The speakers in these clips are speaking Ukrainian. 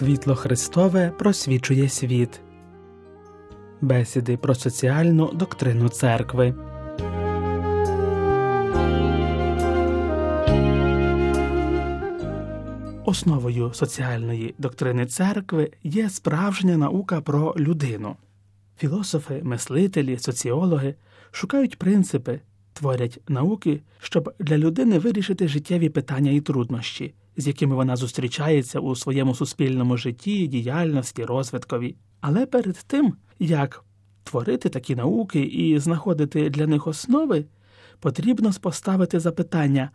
Світло Христове просвічує світ. Бесіди про соціальну доктрину церкви. Основою соціальної доктрини церкви є справжня наука про людину. Філософи, мислителі, соціологи шукають принципи, творять науки, щоб для людини вирішити життєві питання і труднощі, з якими вона зустрічається у своєму суспільному житті, діяльності, розвиткові. Але перед тим, як творити такі науки і знаходити для них основи, потрібно поставити запитання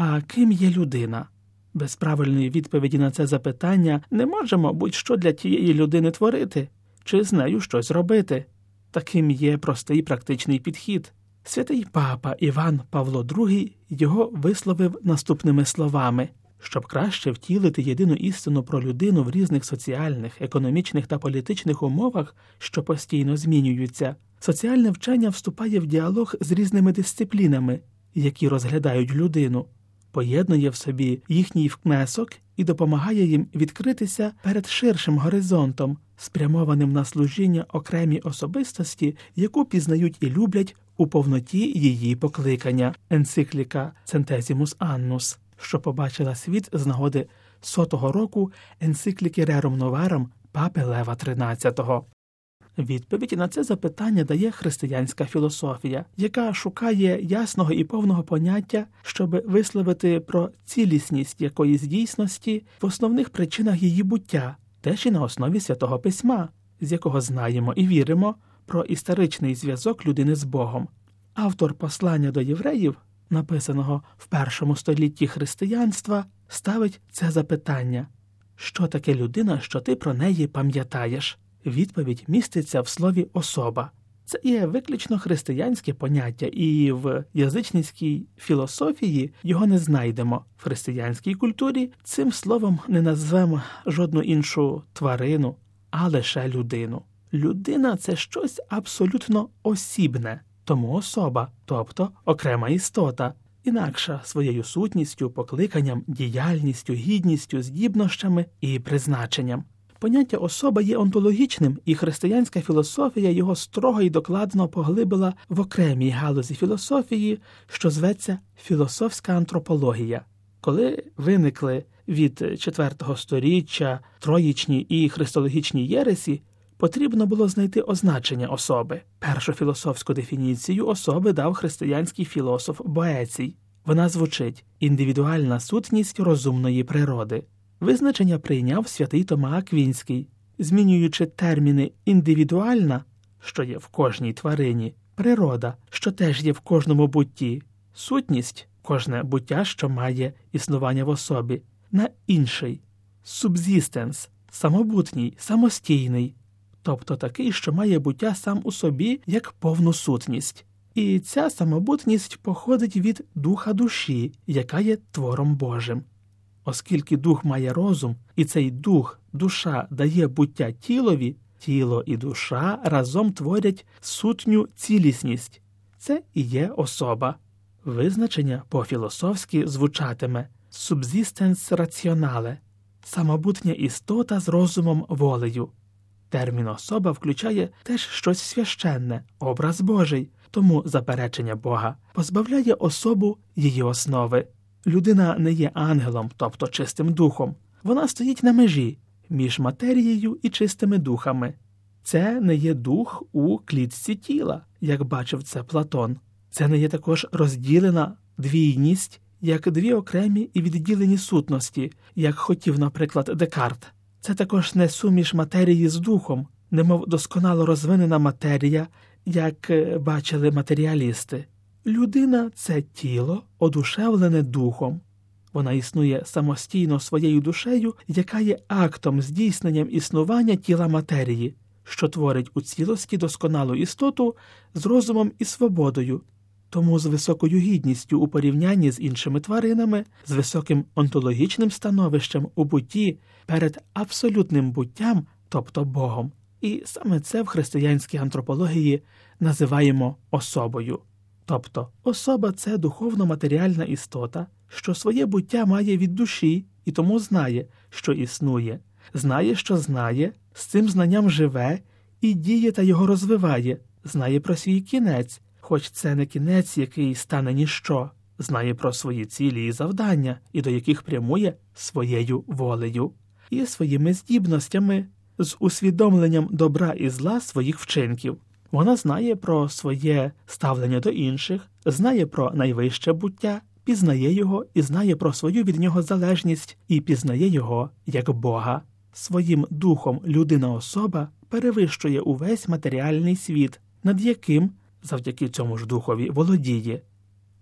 а ким є людина? Без правильної відповіді на це запитання не можемо будь-що для тієї людини творити чи з нею щось робити. Таким є простий практичний підхід. Святий папа Іван Павло II його висловив наступними словами. Щоб краще втілити єдину істину про людину в різних соціальних, економічних та політичних умовах, що постійно змінюються, соціальне вчення вступає в діалог з різними дисциплінами, які розглядають людину, поєднує в собі їхній внесок і допомагає їм відкритися перед ширшим горизонтом, спрямованим на служіння окремій особистості, яку пізнають і люблять у повноті її покликання, енцикліка Центезімус Аннус що побачила світ з нагоди сотого року енцикліки Рерум Новарам папи Лева XIII. Відповідь на це запитання дає християнська філософія, яка шукає ясного і повного поняття, щоб висловити про цілісність якоїсь дійсності в основних причинах її буття, теж і на основі святого письма, з якого знаємо і віримо про історичний зв'язок людини з Богом. Автор послання до євреїв написаного в першому столітті християнства, ставить це запитання що таке людина, що ти про неї пам'ятаєш? Відповідь міститься в слові особа. Це є виключно християнське поняття, і в язичницькій філософії його не знайдемо. В християнській культурі цим словом не назвемо жодну іншу тварину, а лише людину. Людина це щось абсолютно осібне, тому особа, тобто окрема істота, інакша своєю сутністю, покликанням, діяльністю, гідністю, здібнощами і призначенням. Поняття особа є онтологічним, і християнська філософія його строго і докладно поглибила в окремій галузі філософії, що зветься філософська антропологія. Коли виникли від IV століття троїчні і христологічні єресі, потрібно було знайти означення особи. Першу філософську дефініцію особи дав християнський філософ Боецій. Вона звучить індивідуальна сутність розумної природи. Визначення прийняв святий Тома Аквінський, змінюючи терміни індивідуальна, що є в кожній тварині, природа, що теж є в кожному бутті, сутність кожне буття, що має існування в особі, на інший субзістенс, самобутній, самостійний, тобто такий, що має буття сам у собі як повну сутність. І ця самобутність походить від духа душі, яка є твором Божим. Оскільки дух має розум, і цей дух, душа дає буття тілові, тіло і душа разом творять сутню цілісність, це і є особа. Визначення по філософськи звучатиме субзістенс раціонале, самобутня істота з розумом волею. Термін особа включає теж щось священне, образ Божий, тому заперечення Бога позбавляє особу її основи. Людина не є ангелом, тобто чистим духом. Вона стоїть на межі між матерією і чистими духами. Це не є дух у клітці тіла, як бачив це Платон. Це не є також розділена двійність, як дві окремі і відділені сутності, як хотів, наприклад, Декарт. Це також не суміш матерії з духом, немов досконало розвинена матерія, як е, бачили матеріалісти. Людина це тіло, одушевлене духом. Вона існує самостійно своєю душею, яка є актом здійсненням існування тіла матерії, що творить у цілості досконалу істоту з розумом і свободою, тому з високою гідністю у порівнянні з іншими тваринами, з високим онтологічним становищем у бутті перед абсолютним буттям, тобто Богом. І саме це в християнській антропології називаємо особою. Тобто особа це духовно матеріальна істота, що своє буття має від душі і тому знає, що існує, знає, що знає, з цим знанням живе і діє та його розвиває, знає про свій кінець, хоч це не кінець, який стане ніщо, знає про свої цілі і завдання, і до яких прямує своєю волею, і своїми здібностями, з усвідомленням добра і зла своїх вчинків. Вона знає про своє ставлення до інших, знає про найвище буття, пізнає його і знає про свою від нього залежність і пізнає його як Бога. Своїм духом людина особа перевищує увесь матеріальний світ, над яким, завдяки цьому ж духові, володіє.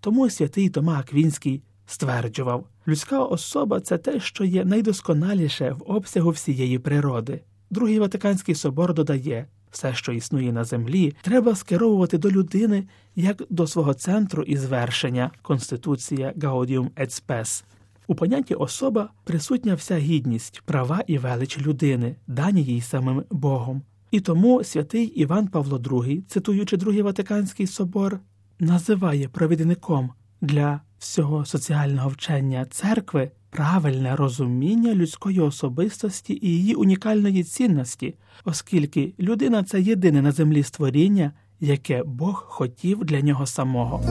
Тому святий Тома Аквінський стверджував людська особа це те, що є найдосконаліше в обсягу всієї природи. Другий Ватиканський собор додає все, що існує на землі, треба скеровувати до людини як до свого центру і звершення Конституція Gaudium et. У понятті особа присутня вся гідність, права і велич людини, дані їй самим Богом. І тому святий Іван Павло II, цитуючи Другий Ватиканський собор, називає провідником для всього соціального вчення церкви правильне розуміння людської особистості і її унікальної цінності, оскільки людина це єдине на землі створіння, яке Бог хотів для нього самого.